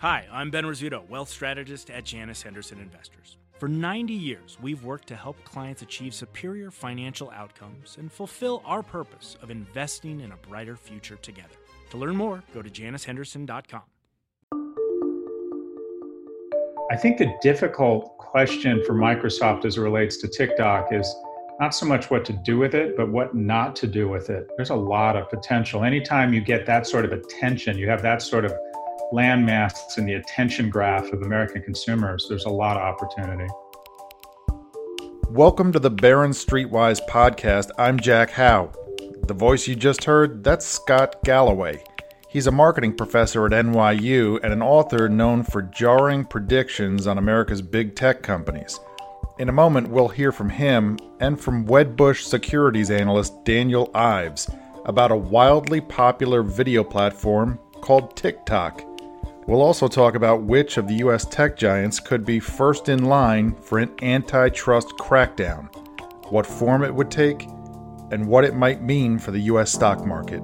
Hi, I'm Ben Rizzuto, wealth strategist at Janus Henderson Investors. For 90 years, we've worked to help clients achieve superior financial outcomes and fulfill our purpose of investing in a brighter future together. To learn more, go to janushenderson.com. I think the difficult question for Microsoft as it relates to TikTok is not so much what to do with it, but what not to do with it. There's a lot of potential. Anytime you get that sort of attention, you have that sort of landmass in the attention graph of American consumers, there's a lot of opportunity. Welcome to the Barron Streetwise podcast. I'm Jack Hough. The voice you just heard, that's Scott Galloway. He's a marketing professor at NYU and an author known for jarring predictions on America's big tech companies. In a moment, we'll hear from him and from Wedbush securities analyst Daniel Ives about a wildly popular video platform called TikTok. We'll also talk about which of the U.S. tech giants could be first in line for an antitrust crackdown, what form it would take, and what it might mean for the U.S. stock market.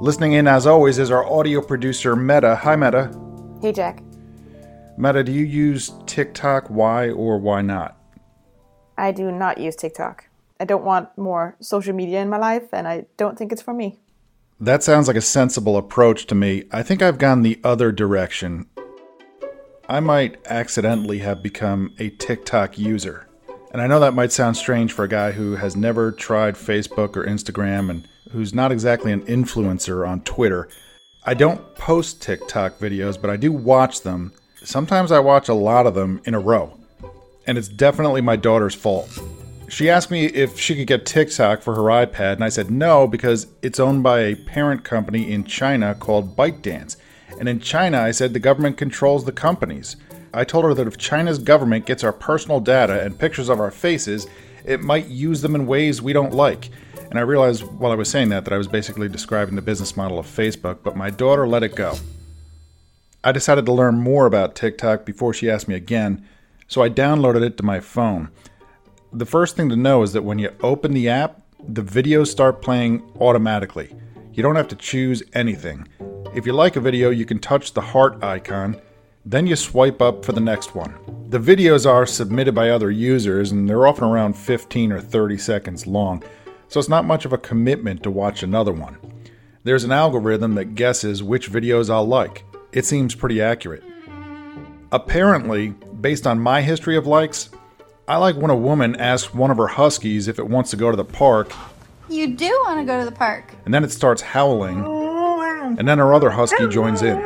Listening in, as always, is our audio producer, Meta. Hi, Meta. Hey, Jack. Meta, do you use TikTok? Why or why not? I do not use TikTok. I don't want more social media in my life, and I don't think it's for me. That sounds like a sensible approach to me. I think I've gone the other direction. I might accidentally have become a TikTok user. And I know that might sound strange for a guy who has never tried Facebook or Instagram and who's not exactly an influencer on Twitter. I don't post TikTok videos, but I do watch them. Sometimes I watch a lot of them in a row. And it's definitely my daughter's fault she asked me if she could get TikTok for her iPad, and I said no because it's owned by a parent company in China called ByteDance. And in China, I said the government controls the companies. I told her that if China's government gets our personal data and pictures of our faces, it might use them in ways we don't like. And I realized while I was saying that that I was basically describing the business model of Facebook, but my daughter let it go. I decided to learn more about TikTok before she asked me again, so I downloaded it to my phone the first thing to know is that when you open the app, the videos start playing automatically. You don't have to choose anything. If you like a video, you can touch the heart icon, then you swipe up for the next one. The videos are submitted by other users and they're often around 15 or 30 seconds long, so it's not much of a commitment to watch another one. There's an algorithm that guesses which videos I'll like. It seems pretty accurate. Apparently, based on my history of likes, I like when a woman asks one of her huskies if it wants to go to the park. You do want to go to the park. And then it starts howling. And then her other husky joins in.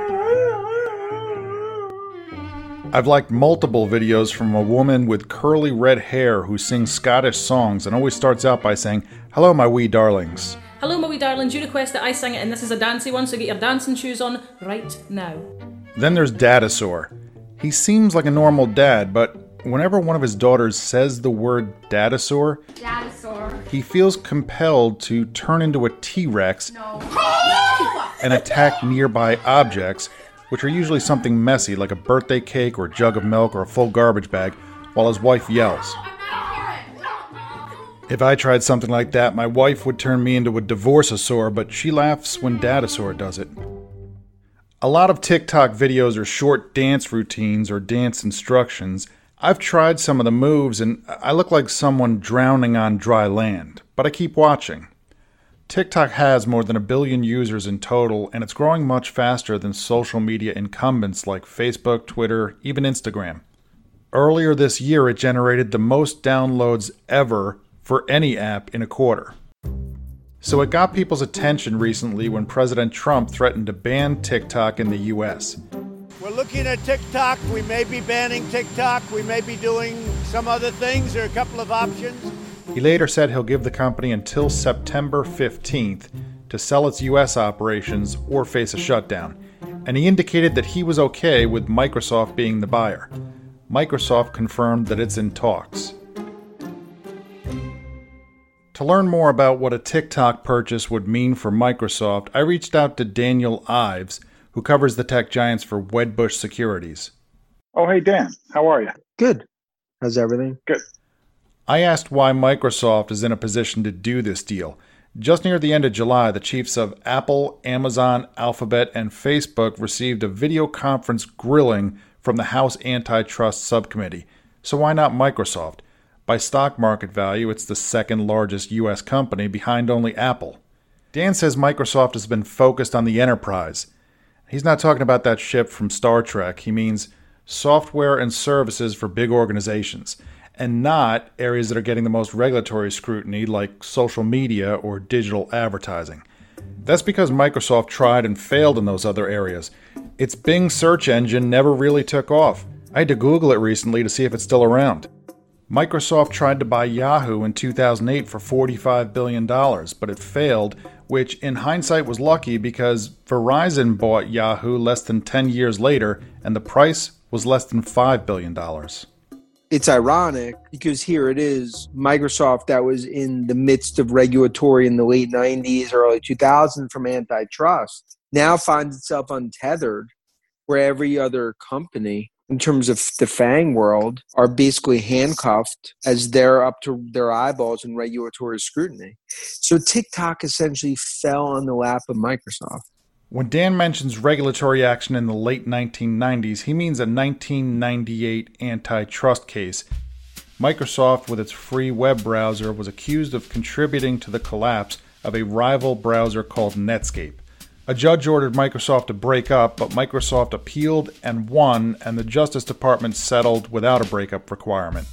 I've liked multiple videos from a woman with curly red hair who sings Scottish songs and always starts out by saying, Hello, my wee darlings. Hello, my wee darlings. You request that I sing it, and this is a dancey one, so get your dancing shoes on right now. Then there's Dadasaur. He seems like a normal dad, but whenever one of his daughters says the word dadasaur, dadasaur. he feels compelled to turn into a T Rex no. and attack nearby objects, which are usually something messy like a birthday cake or a jug of milk or a full garbage bag, while his wife yells. If I tried something like that, my wife would turn me into a divorceosaur, but she laughs when Dadasaur does it. A lot of TikTok videos are short dance routines or dance instructions I've tried some of the moves and I look like someone drowning on dry land, but I keep watching. TikTok has more than a billion users in total, and it's growing much faster than social media incumbents like Facebook, Twitter, even Instagram. Earlier this year, it generated the most downloads ever for any app in a quarter. So it got people's attention recently when President Trump threatened to ban TikTok in the US. We're looking at TikTok. We may be banning TikTok. We may be doing some other things. There are a couple of options. He later said he'll give the company until September 15th to sell its U.S. operations or face a shutdown. And he indicated that he was okay with Microsoft being the buyer. Microsoft confirmed that it's in talks. To learn more about what a TikTok purchase would mean for Microsoft, I reached out to Daniel Ives who covers the tech giants for Wedbush Securities. Oh, hey, Dan. How are you? Good. How's everything? Good. I asked why Microsoft is in a position to do this deal. Just near the end of July, the chiefs of Apple, Amazon, Alphabet, and Facebook received a video conference grilling from the House Antitrust Subcommittee. So why not Microsoft? By stock market value, it's the second largest U.S. company behind only Apple. Dan says Microsoft has been focused on the enterprise. He's not talking about that ship from Star Trek. He means software and services for big organizations, and not areas that are getting the most regulatory scrutiny like social media or digital advertising. That's because Microsoft tried and failed in those other areas. Its Bing search engine never really took off. I had to Google it recently to see if it's still around. Microsoft tried to buy Yahoo in 2008 for $45 billion, but it failed, which in hindsight was lucky because Verizon bought Yahoo less than 10 years later and the price was less than $5 billion. It's ironic because here it is Microsoft that was in the midst of regulatory in the late 90s, early 2000s from antitrust now finds itself untethered where every other company in terms of the FANG world are basically handcuffed as they're up to their eyeballs in regulatory scrutiny. So TikTok essentially fell on the lap of Microsoft. When Dan mentions regulatory action in the late 1990s, he means a 1998 antitrust case. Microsoft, with its free web browser, was accused of contributing to the collapse of a rival browser called Netscape. A judge ordered Microsoft to break up, but Microsoft appealed and won, and the Justice Department settled without a breakup requirement.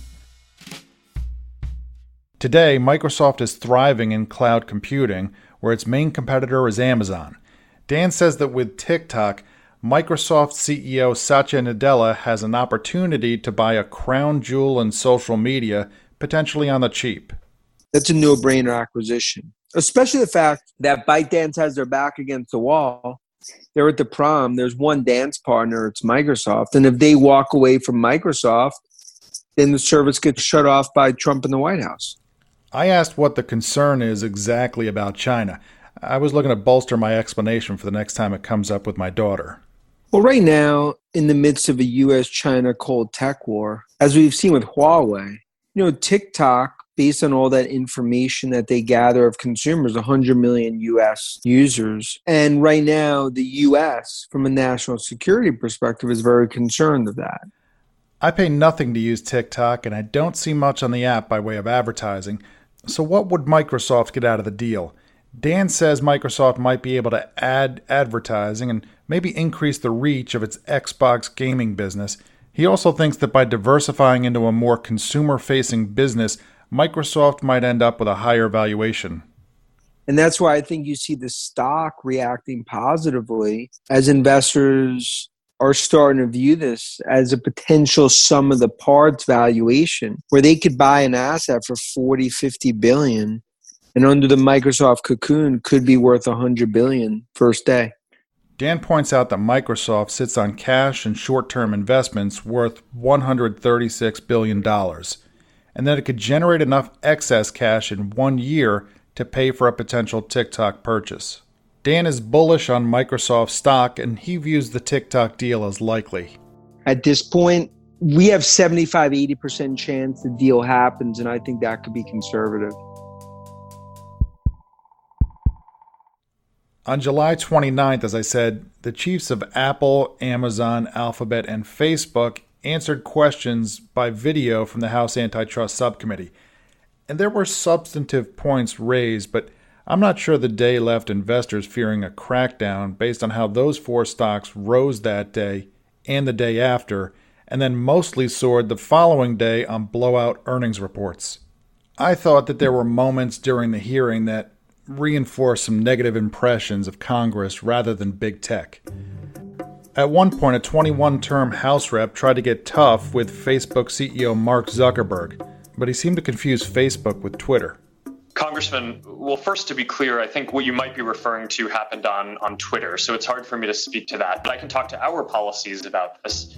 Today, Microsoft is thriving in cloud computing, where its main competitor is Amazon. Dan says that with TikTok, Microsoft CEO Satya Nadella has an opportunity to buy a crown jewel in social media, potentially on the cheap. That's a no brainer acquisition especially the fact that ByteDance has their back against the wall. They're at the prom. There's one dance partner. It's Microsoft, and if they walk away from Microsoft, then the service gets shut off by Trump in the White House. I asked what the concern is exactly about China. I was looking to bolster my explanation for the next time it comes up with my daughter. Well, right now, in the midst of a U.S. China cold tech war, as we've seen with Huawei, you know, TikTok based on all that information that they gather of consumers 100 million US users. And right now, the US, from a national security perspective, is very concerned of that. I pay nothing to use TikTok, and I don't see much on the app by way of advertising. So, what would Microsoft get out of the deal? Dan says Microsoft might be able to add advertising and maybe increase the reach of its Xbox gaming business. He also thinks that by diversifying into a more consumer facing business, Microsoft might end up with a higher valuation. And that's why I think you see the stock reacting positively as investors are starting to view this as a potential sum of the parts valuation where they could buy an asset for 40, 50 billion and under the Microsoft cocoon could be worth 100 billion first day. Dan points out that Microsoft sits on cash and short term investments worth $136 billion and that it could generate enough excess cash in one year to pay for a potential TikTok purchase. Dan is bullish on Microsoft stock and he views the TikTok deal as likely. At this point, we have 75 80% chance the deal happens, and I think that could be conservative. On July 29th, as I said, the chiefs of Apple, Amazon, Alphabet, and Facebook answered questions by video from the House Antitrust Subcommittee. And there were substantive points raised, but I'm not sure the day left investors fearing a crackdown based on how those four stocks rose that day and the day after, and then mostly soared the following day on blowout earnings reports. I thought that there were moments during the hearing that reinforced some negative impressions of Congress rather than big tech. At one point, a 21 term House rep tried to get tough with Facebook CEO Mark Zuckerberg, but he seemed to confuse Facebook with Twitter. Congressman, well, first to be clear, I think what you might be referring to happened on, on Twitter, so it's hard for me to speak to that. But I can talk to our policies about this.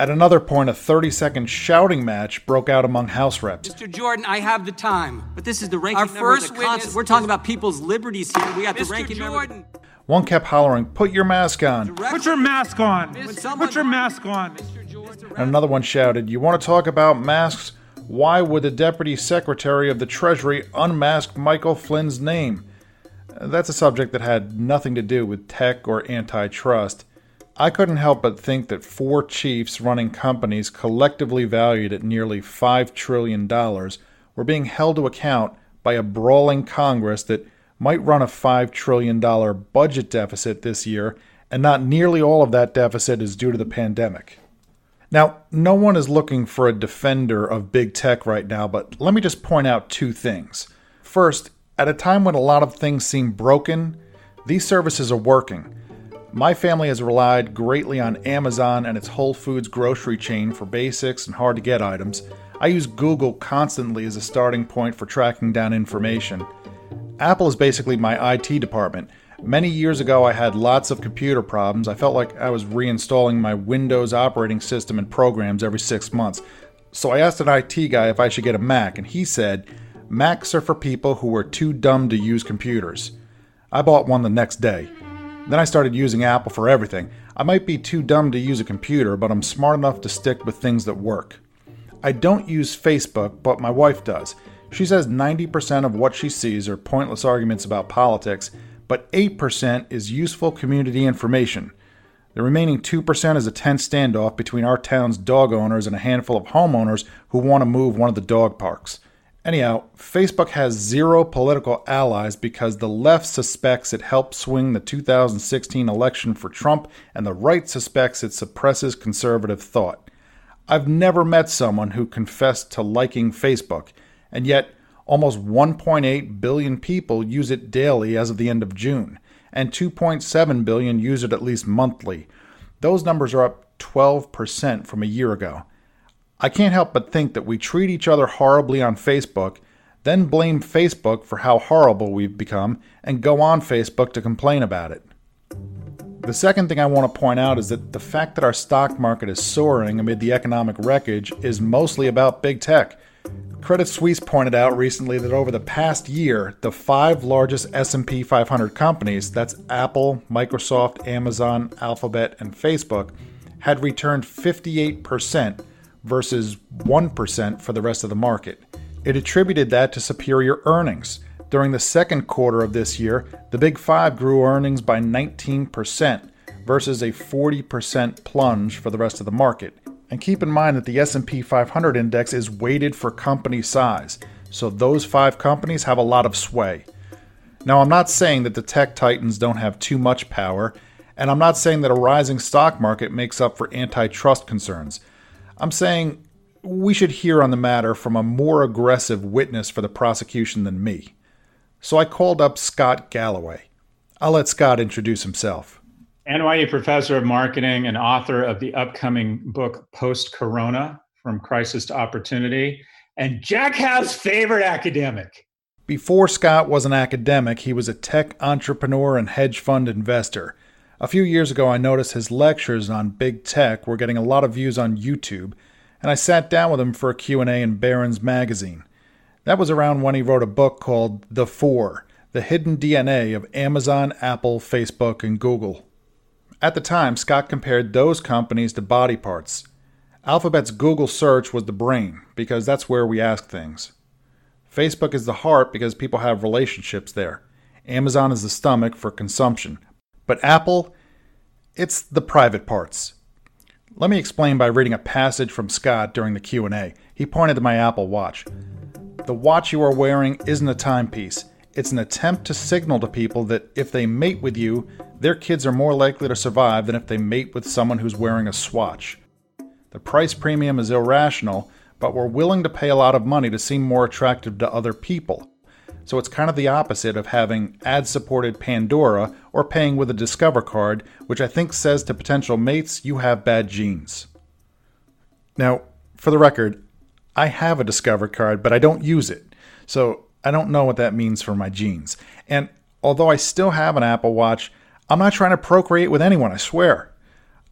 At another point, a 30 second shouting match broke out among House reps. Mr. Jordan, I have the time. But this is the ranking Our member first of the Constitution. witness We're talking about people's liberties here. We got Mr. the ranking Jordan. member. One kept hollering, Put your mask on. Put your mask on. Put your mask on. And another one shouted, You want to talk about masks? Why would the Deputy Secretary of the Treasury unmask Michael Flynn's name? That's a subject that had nothing to do with tech or antitrust. I couldn't help but think that four chiefs running companies collectively valued at nearly $5 trillion were being held to account by a brawling Congress that might run a $5 trillion budget deficit this year, and not nearly all of that deficit is due to the pandemic. Now, no one is looking for a defender of big tech right now, but let me just point out two things. First, at a time when a lot of things seem broken, these services are working. My family has relied greatly on Amazon and its Whole Foods grocery chain for basics and hard to get items. I use Google constantly as a starting point for tracking down information. Apple is basically my IT department. Many years ago, I had lots of computer problems. I felt like I was reinstalling my Windows operating system and programs every six months. So I asked an IT guy if I should get a Mac, and he said, Macs are for people who are too dumb to use computers. I bought one the next day. Then I started using Apple for everything. I might be too dumb to use a computer, but I'm smart enough to stick with things that work. I don't use Facebook, but my wife does. She says 90% of what she sees are pointless arguments about politics, but 8% is useful community information. The remaining 2% is a tense standoff between our town's dog owners and a handful of homeowners who want to move one of the dog parks. Anyhow, Facebook has zero political allies because the left suspects it helped swing the 2016 election for Trump, and the right suspects it suppresses conservative thought. I've never met someone who confessed to liking Facebook, and yet almost 1.8 billion people use it daily as of the end of June, and 2.7 billion use it at least monthly. Those numbers are up 12% from a year ago. I can't help but think that we treat each other horribly on Facebook, then blame Facebook for how horrible we've become, and go on Facebook to complain about it. The second thing I want to point out is that the fact that our stock market is soaring amid the economic wreckage is mostly about big tech. Credit Suisse pointed out recently that over the past year, the five largest S&P 500 companies, that's Apple, Microsoft, Amazon, Alphabet, and Facebook, had returned 58% versus 1% for the rest of the market. It attributed that to superior earnings. During the second quarter of this year, the Big 5 grew earnings by 19% versus a 40% plunge for the rest of the market. And keep in mind that the S&P 500 index is weighted for company size, so those 5 companies have a lot of sway. Now, I'm not saying that the tech titans don't have too much power, and I'm not saying that a rising stock market makes up for antitrust concerns. I'm saying we should hear on the matter from a more aggressive witness for the prosecution than me. So I called up Scott Galloway. I'll let Scott introduce himself. NYU professor of marketing and author of the upcoming book Post Corona From Crisis to Opportunity, and Jack Hough's favorite academic. Before Scott was an academic, he was a tech entrepreneur and hedge fund investor. A few years ago, I noticed his lectures on big tech were getting a lot of views on YouTube, and I sat down with him for a Q&A in Barron's magazine. That was around when he wrote a book called The Four: The Hidden DNA of Amazon, Apple, Facebook, and Google. At the time, Scott compared those companies to body parts. Alphabet's Google search was the brain because that's where we ask things. Facebook is the heart because people have relationships there. Amazon is the stomach for consumption, but Apple, it's the private parts. Let me explain by reading a passage from Scott during the Q&A. He pointed to my Apple Watch. The watch you are wearing isn't a timepiece. It's an attempt to signal to people that if they mate with you, their kids are more likely to survive than if they mate with someone who's wearing a swatch. The price premium is irrational, but we're willing to pay a lot of money to seem more attractive to other people. So it's kind of the opposite of having ad supported Pandora or paying with a Discover card, which I think says to potential mates, you have bad genes. Now, for the record, I have a Discover card, but I don't use it. So I don't know what that means for my genes. And although I still have an Apple Watch, I'm not trying to procreate with anyone, I swear.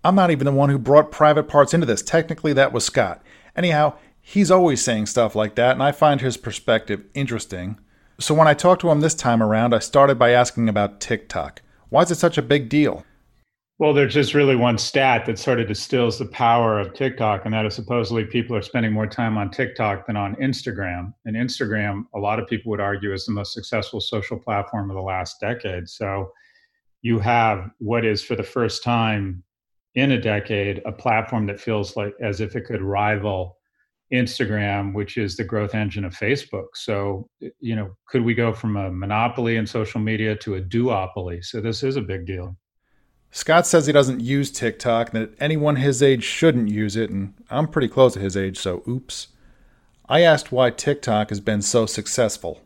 I'm not even the one who brought private parts into this. Technically, that was Scott. Anyhow, he's always saying stuff like that, and I find his perspective interesting. So when I talked to him this time around, I started by asking about TikTok. Why is it such a big deal? Well, there's just really one stat that sort of distills the power of TikTok, and that is supposedly people are spending more time on TikTok than on Instagram. And Instagram, a lot of people would argue, is the most successful social platform of the last decade. So you have what is, for the first time in a decade, a platform that feels like as if it could rival Instagram, which is the growth engine of Facebook. So, you know, could we go from a monopoly in social media to a duopoly? So, this is a big deal. Scott says he doesn't use TikTok, and that anyone his age shouldn't use it, and I'm pretty close to his age, so oops. I asked why TikTok has been so successful.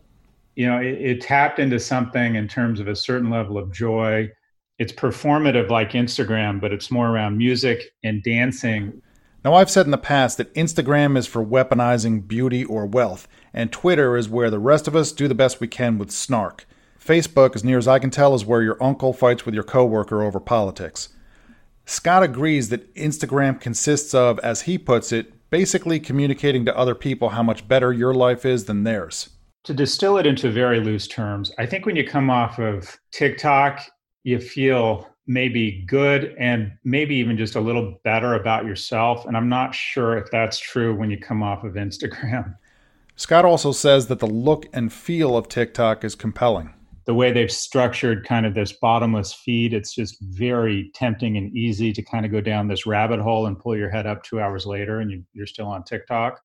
You know, it, it tapped into something in terms of a certain level of joy. It's performative like Instagram, but it's more around music and dancing now, I've said in the past that Instagram is for weaponizing beauty or wealth, and Twitter is where the rest of us do the best we can with snark. Facebook, as near as I can tell, is where your uncle fights with your coworker over politics. Scott agrees that Instagram consists of, as he puts it, basically communicating to other people how much better your life is than theirs. To distill it into very loose terms, I think when you come off of TikTok, you feel maybe good and maybe even just a little better about yourself. And I'm not sure if that's true when you come off of Instagram. Scott also says that the look and feel of TikTok is compelling. The way they've structured kind of this bottomless feed, it's just very tempting and easy to kind of go down this rabbit hole and pull your head up two hours later and you, are still on TikTok.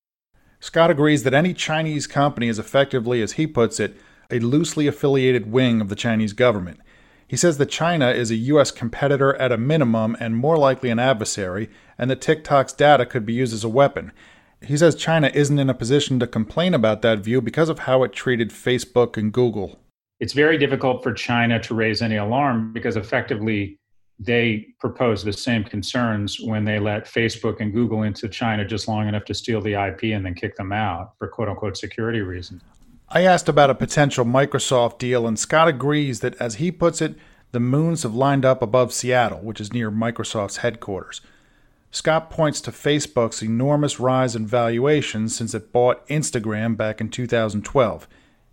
Scott agrees that any Chinese company is effectively, as he puts it, a loosely affiliated wing of the Chinese government. He says that China is a U.S. competitor at a minimum and more likely an adversary, and that TikTok's data could be used as a weapon. He says China isn't in a position to complain about that view because of how it treated Facebook and Google. It's very difficult for China to raise any alarm because effectively they propose the same concerns when they let Facebook and Google into China just long enough to steal the IP and then kick them out for quote unquote security reasons. I asked about a potential Microsoft deal, and Scott agrees that, as he puts it, the moons have lined up above Seattle, which is near Microsoft's headquarters. Scott points to Facebook's enormous rise in valuation since it bought Instagram back in 2012.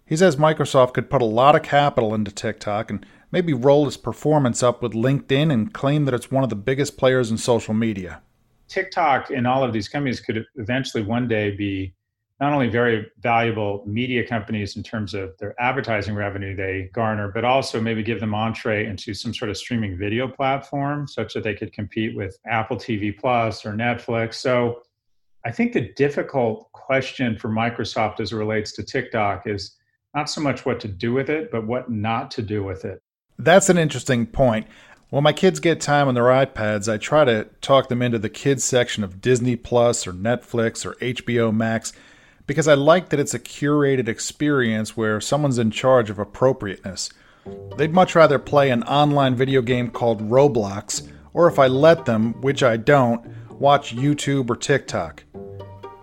He says Microsoft could put a lot of capital into TikTok and maybe roll its performance up with LinkedIn and claim that it's one of the biggest players in social media. TikTok and all of these companies could eventually one day be not only very valuable media companies in terms of their advertising revenue they garner, but also maybe give them entree into some sort of streaming video platform such that they could compete with Apple TV Plus or Netflix. So I think the difficult question for Microsoft as it relates to TikTok is not so much what to do with it, but what not to do with it. That's an interesting point. When my kids get time on their iPads, I try to talk them into the kids section of Disney Plus or Netflix or HBO Max because I like that it's a curated experience where someone's in charge of appropriateness. They'd much rather play an online video game called Roblox, or if I let them, which I don't, watch YouTube or TikTok.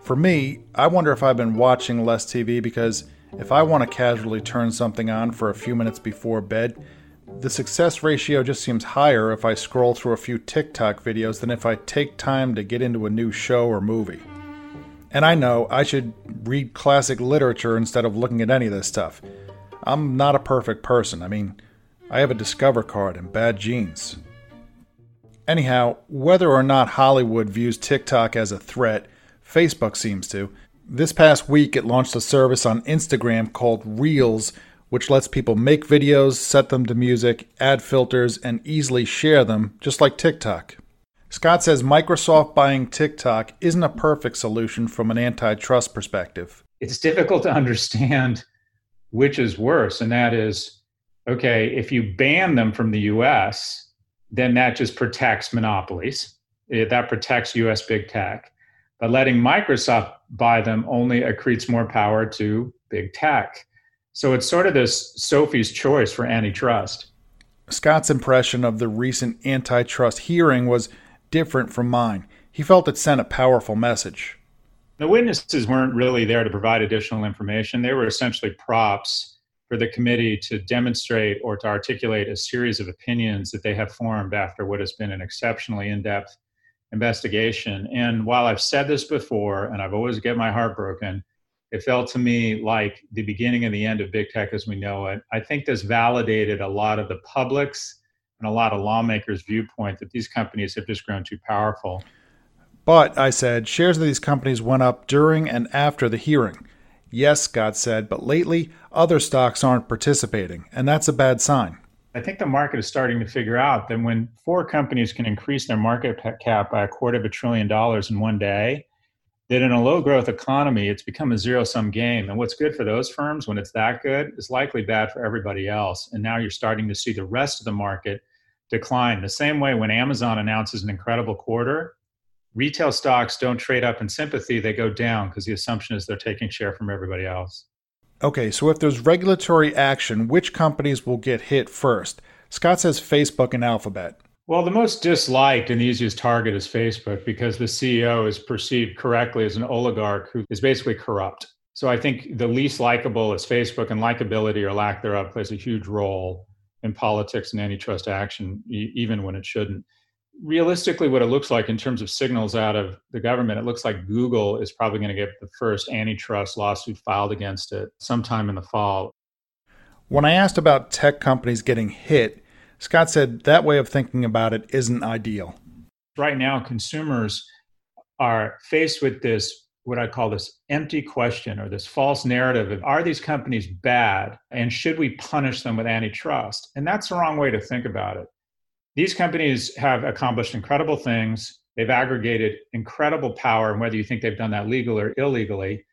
For me, I wonder if I've been watching less TV because if I want to casually turn something on for a few minutes before bed, the success ratio just seems higher if I scroll through a few TikTok videos than if I take time to get into a new show or movie. And I know I should read classic literature instead of looking at any of this stuff. I'm not a perfect person. I mean, I have a Discover card and bad genes. Anyhow, whether or not Hollywood views TikTok as a threat, Facebook seems to. This past week, it launched a service on Instagram called Reels, which lets people make videos, set them to music, add filters, and easily share them, just like TikTok. Scott says Microsoft buying TikTok isn't a perfect solution from an antitrust perspective. It's difficult to understand which is worse, and that is okay, if you ban them from the US, then that just protects monopolies. That protects US big tech. But letting Microsoft buy them only accretes more power to big tech. So it's sort of this Sophie's choice for antitrust. Scott's impression of the recent antitrust hearing was different from mine. He felt it sent a powerful message. The witnesses weren't really there to provide additional information. They were essentially props for the committee to demonstrate or to articulate a series of opinions that they have formed after what has been an exceptionally in depth investigation. And while I've said this before, and I've always get my heart broken, it felt to me like the beginning and the end of big tech as we know it. I think this validated a lot of the public's and a lot of lawmakers' viewpoint that these companies have just grown too powerful. But, I said, shares of these companies went up during and after the hearing. Yes, Scott said, but lately other stocks aren't participating, and that's a bad sign. I think the market is starting to figure out that when four companies can increase their market cap by a quarter of a trillion dollars in one day, that in a low growth economy, it's become a zero sum game. And what's good for those firms when it's that good is likely bad for everybody else. And now you're starting to see the rest of the market decline. The same way when Amazon announces an incredible quarter, retail stocks don't trade up in sympathy, they go down because the assumption is they're taking share from everybody else. Okay, so if there's regulatory action, which companies will get hit first? Scott says Facebook and Alphabet. Well, the most disliked and the easiest target is Facebook because the CEO is perceived correctly as an oligarch who is basically corrupt. So I think the least likable is Facebook, and likability or lack thereof plays a huge role in politics and antitrust action, even when it shouldn't. Realistically, what it looks like in terms of signals out of the government, it looks like Google is probably going to get the first antitrust lawsuit filed against it sometime in the fall. When I asked about tech companies getting hit, Scott said that way of thinking about it isn't ideal. Right now, consumers are faced with this, what I call this empty question or this false narrative of are these companies bad and should we punish them with antitrust? And that's the wrong way to think about it. These companies have accomplished incredible things. They've aggregated incredible power, and whether you think they've done that legal or illegally,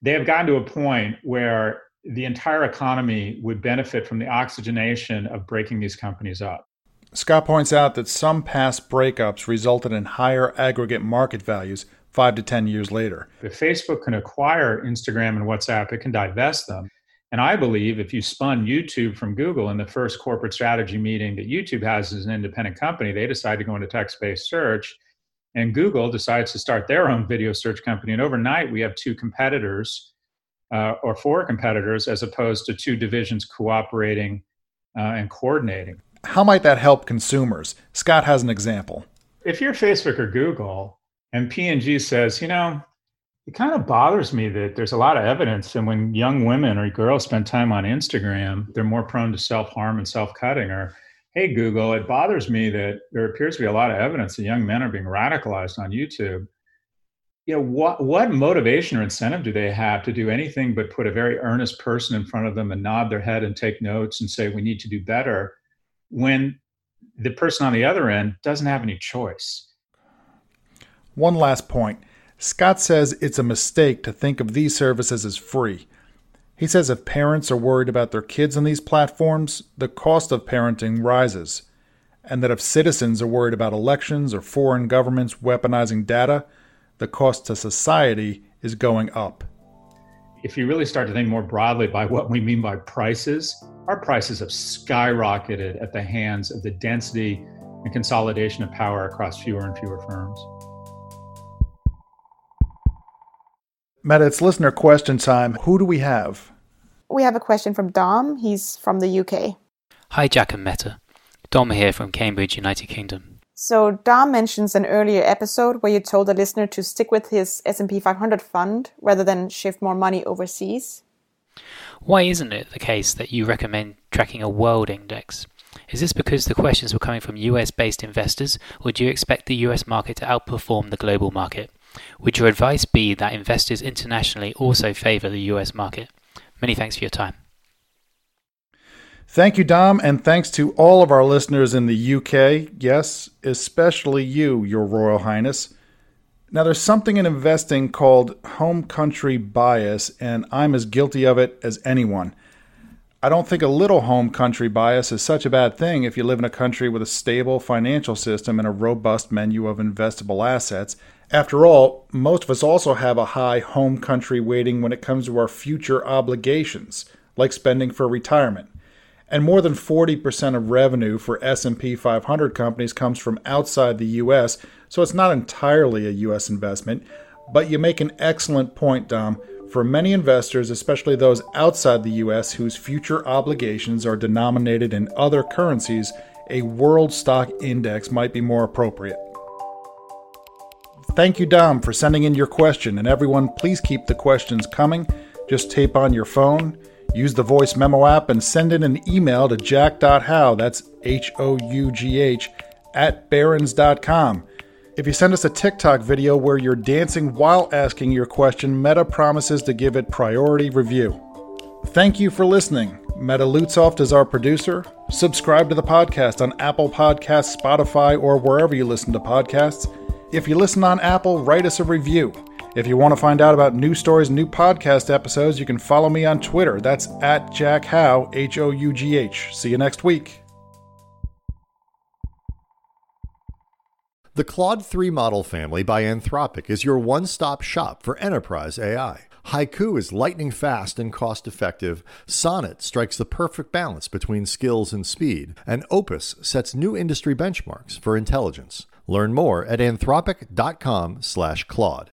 they have gotten to a point where the entire economy would benefit from the oxygenation of breaking these companies up. Scott points out that some past breakups resulted in higher aggregate market values five to 10 years later. If Facebook can acquire Instagram and WhatsApp, it can divest them. And I believe if you spun YouTube from Google in the first corporate strategy meeting that YouTube has as an independent company, they decide to go into text based search. And Google decides to start their own video search company. And overnight, we have two competitors uh, or four competitors as opposed to two divisions cooperating uh, and coordinating. How might that help consumers? Scott has an example. If you're Facebook or Google and P&G says, you know, it kind of bothers me that there's a lot of evidence and when young women or girls spend time on Instagram, they're more prone to self-harm and self-cutting or hey Google, it bothers me that there appears to be a lot of evidence that young men are being radicalized on YouTube. You know what what motivation or incentive do they have to do anything but put a very earnest person in front of them and nod their head and take notes and say we need to do better when the person on the other end doesn't have any choice? One last point scott says it's a mistake to think of these services as free he says if parents are worried about their kids on these platforms the cost of parenting rises and that if citizens are worried about elections or foreign governments weaponizing data the cost to society is going up. If you really start to think more broadly by what we mean by prices, our prices have skyrocketed at the hands of the density and consolidation of power across fewer and fewer firms. Meta, it's listener question time. Who do we have? We have a question from Dom. He's from the UK. Hi, Jack and Meta. Dom here from Cambridge, United Kingdom. So Dom mentions an earlier episode where you told the listener to stick with his S&P 500 fund rather than shift more money overseas. Why isn't it the case that you recommend tracking a world index? Is this because the questions were coming from US based investors, or do you expect the US market to outperform the global market? Would your advice be that investors internationally also favour the US market? Many thanks for your time. Thank you, Dom, and thanks to all of our listeners in the UK. Yes, especially you, Your Royal Highness. Now, there's something in investing called home country bias, and I'm as guilty of it as anyone. I don't think a little home country bias is such a bad thing if you live in a country with a stable financial system and a robust menu of investable assets. After all, most of us also have a high home country weighting when it comes to our future obligations, like spending for retirement and more than 40% of revenue for S&P 500 companies comes from outside the US, so it's not entirely a US investment, but you make an excellent point, Dom. For many investors, especially those outside the US whose future obligations are denominated in other currencies, a world stock index might be more appropriate. Thank you, Dom, for sending in your question, and everyone, please keep the questions coming. Just tape on your phone Use the voice memo app and send in an email to jack.hough, that's H O U G H, at barrons.com. If you send us a TikTok video where you're dancing while asking your question, Meta promises to give it priority review. Thank you for listening. Meta Lutzoft is our producer. Subscribe to the podcast on Apple Podcasts, Spotify, or wherever you listen to podcasts. If you listen on Apple, write us a review. If you want to find out about new stories new podcast episodes, you can follow me on Twitter. That's at Jack Hough, H O U G H. See you next week. The Claude 3 model family by Anthropic is your one stop shop for enterprise AI. Haiku is lightning fast and cost effective. Sonnet strikes the perfect balance between skills and speed. And Opus sets new industry benchmarks for intelligence. Learn more at anthropic.com/claude.